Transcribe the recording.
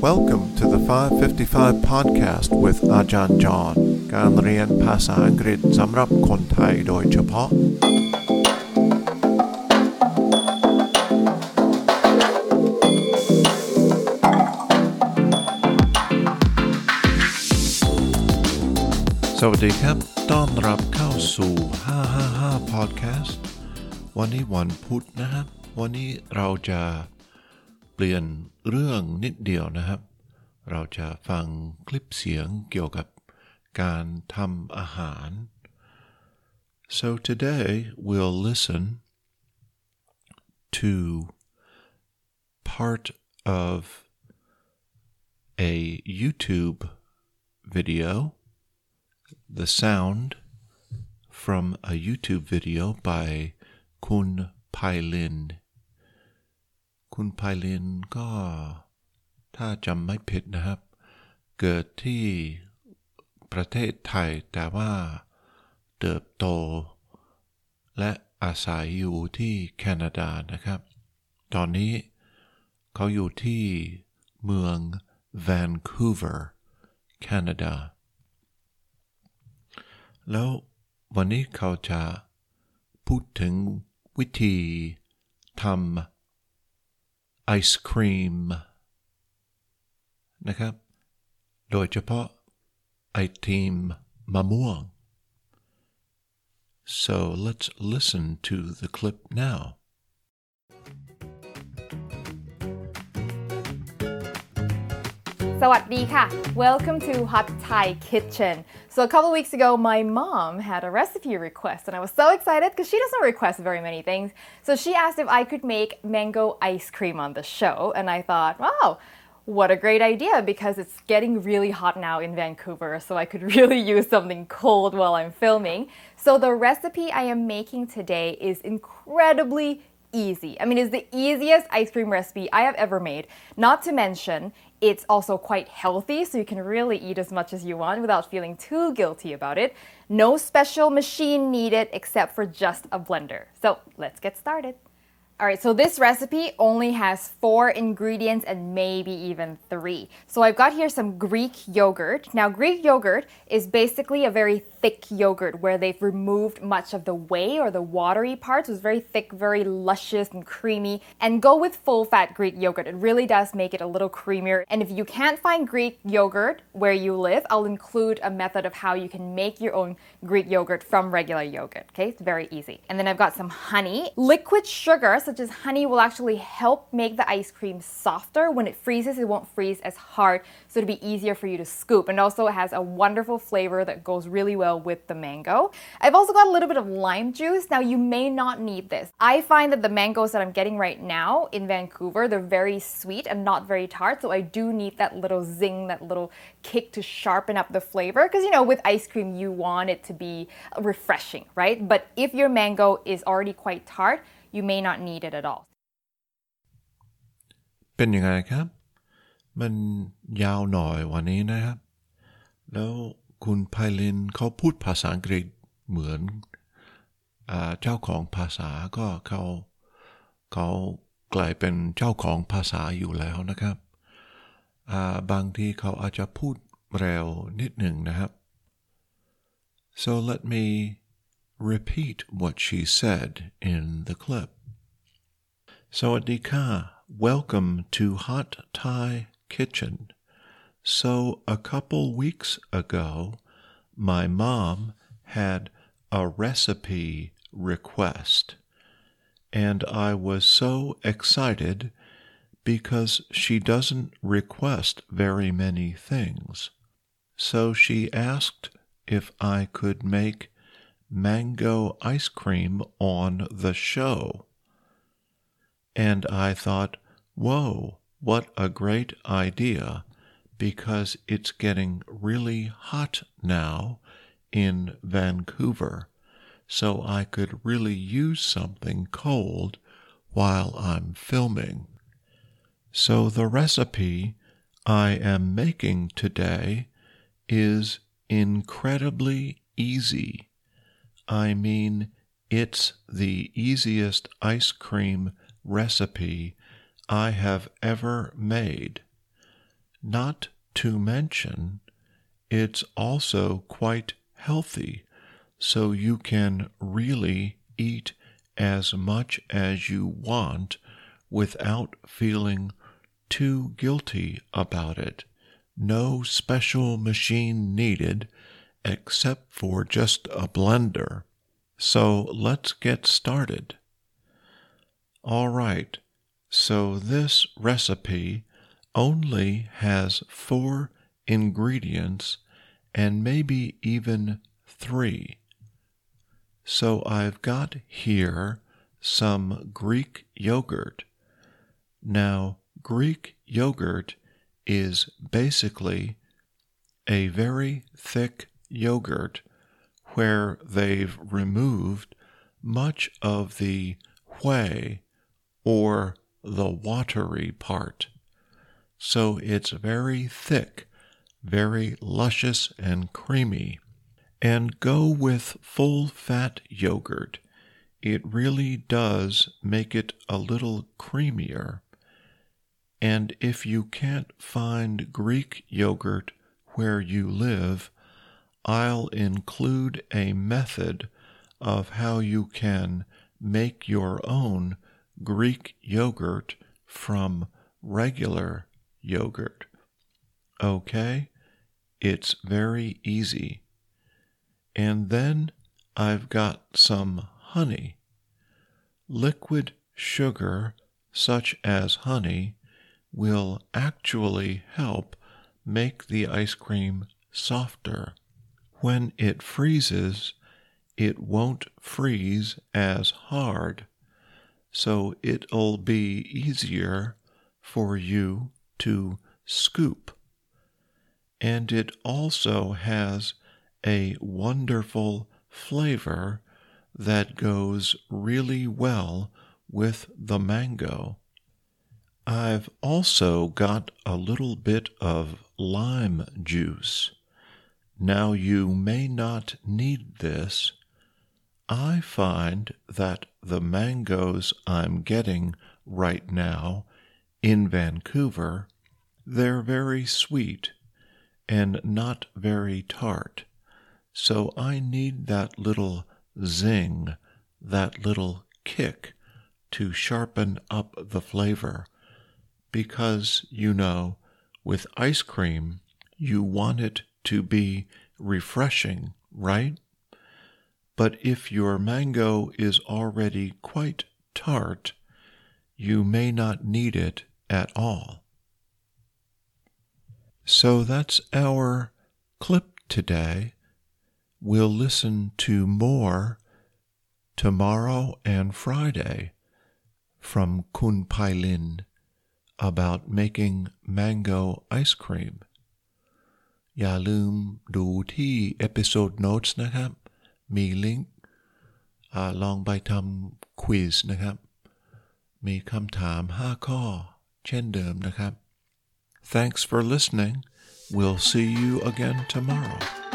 Welcome to the 555 podcast with อาจารย์จอห์นการเรียนภาษาอังกฤษสำหรับคนไทยโดยเฉพาะ สวัสดีครับ ต้อนรับเข้าสู่ 555 podcast วันนี้วันพุธนะครับ วันนี้เราจะ เปลี่ยนเรื่องนิดเดียวนะครับ เราจะฟังคลิปเสียงเกี่ยวกับการทำอาหาร so today we'll listen to part of a YouTube video the sound from a YouTube video by Kun Pai Lin คุณไพลินก็ถ้าจำไม่ผิดนะครับ เกิดที่ประเทศไทยแต่ว่าเติบโต และอาศัยอยู่ที่แคนาดานะครับ ตอนนี้เขาอยู่ที่เมืองแวนคูเวอร์แคนาดา แล้ววันนี้เขาจะพูดถึงวิธีทำ ไอศครีมนะครับ โดยเฉพาะไอติมมะม่วง so let's listen to the clip now Sawadika. Welcome to Hot Thai Kitchen. So a couple weeks ago, my mom had a recipe request, and I was so excited because she doesn't request very many things. So she asked if I could make mango ice cream on the show, and I thought, wow, what a great idea because it's getting really hot now in Vancouver, so I could really use something cold while I'm filming. So the recipe I am making today is incredibly easy. I mean, it's the easiest ice cream recipe I have ever made. Not to mention, it's also quite healthy, so you can really eat as much as you want without feeling too guilty about it. No special machine needed except for just a blender. So let's get started. All right, so this recipe only has four ingredients and maybe even three. So I've got here some Greek yogurt. Now, Greek yogurt is basically a very thick yogurt where they've removed much of the whey or the watery parts. It's very thick, very luscious and creamy. And go with full fat Greek yogurt. It really does make it a little creamier. And if you can't find Greek yogurt where you live, I'll include a method of how you can make your own Greek yogurt from regular yogurt. Okay, it's very easy. And then I've got some honey. Liquid sugar, such as honey, will actually help make the ice cream softer. When it freezes, it won't freeze as hard, so it'll be easier for you to scoop. And also, it has a wonderful flavor that goes really well with the mango. I've also got a little bit of lime juice. Now, you may not need this. I find that the mangoes that I'm getting right now in Vancouver, they're very sweet and not very tart, so I do need that little zing, that little kick to sharpen up the flavor. Because, you know, with ice cream, you want it to be refreshing, right? But if your mango is already quite tart, you may not need it at all. เป็นยังไงครับ มันยาวหน่อยวันนี้นะครับ แล้วคุณไพลินเขาพูดภาษาอังกฤษเหมือนอเจ้าของภาษาก็เขาเขากลายเป็นเจ้าของภาษาอยู่แล้วนะครับาบางทีเขาอาจจะพูดเร็วนิดหนึ่งนะครับ so let me repeat what she said in the clip. Sawadika, welcome to Hot Thai Kitchen. So a couple weeks ago, my mom had a recipe request, and I was so excited because she doesn't request very many things. So she asked if I could make mango ice cream on the show. And I thought, whoa, what a great idea because it's getting really hot now in Vancouver. So I could really use something cold while I'm filming. So the recipe I am making today is incredibly easy. I mean, it's the easiest ice cream recipe I have ever made. Not to mention, it's also quite healthy, so you can really eat as much as you want without feeling too guilty about it. No special machine needed except for just a blender. So let's get started. All right, so this recipe only has four ingredients and maybe even three. So I've got here some Greek yogurt. Now, Greek yogurt is basically a very thick yogurt where they've removed much of the whey or the watery part. So it's very thick, very luscious and creamy. And go with full fat yogurt. It really does make it a little creamier. And if you can't find Greek yogurt where you live, I'll include a method of how you can make your own Greek yogurt from regular yogurt. Okay? It's very easy. And then I've got some honey. Liquid sugar, such as honey, will actually help make the ice cream softer. When it freezes, it won't freeze as hard, so it'll be easier for you to scoop. And it also has a wonderful flavor that goes really well with the mango. I've also got a little bit of lime juice. Now, you may not need this. I find that the mangoes I'm getting right now in Vancouver, they're very sweet and not very tart. So I need that little zing, that little kick to sharpen up the flavor. Because, you know, with ice cream, you want it to be refreshing, right? But if your mango is already quite tart, you may not need it at all. So that's our clip today. We'll listen to more tomorrow and Friday from Kun Pailin about making mango ice cream. อย่าลืมดูที่เอพิโซดโน้ตนะครับ มีลิงก์ลองไปทำควิสนะครับ มีคำถาม 5 ข้อ เช่นเดิมนะครับ Thanks for listening. We'll see you again tomorrow.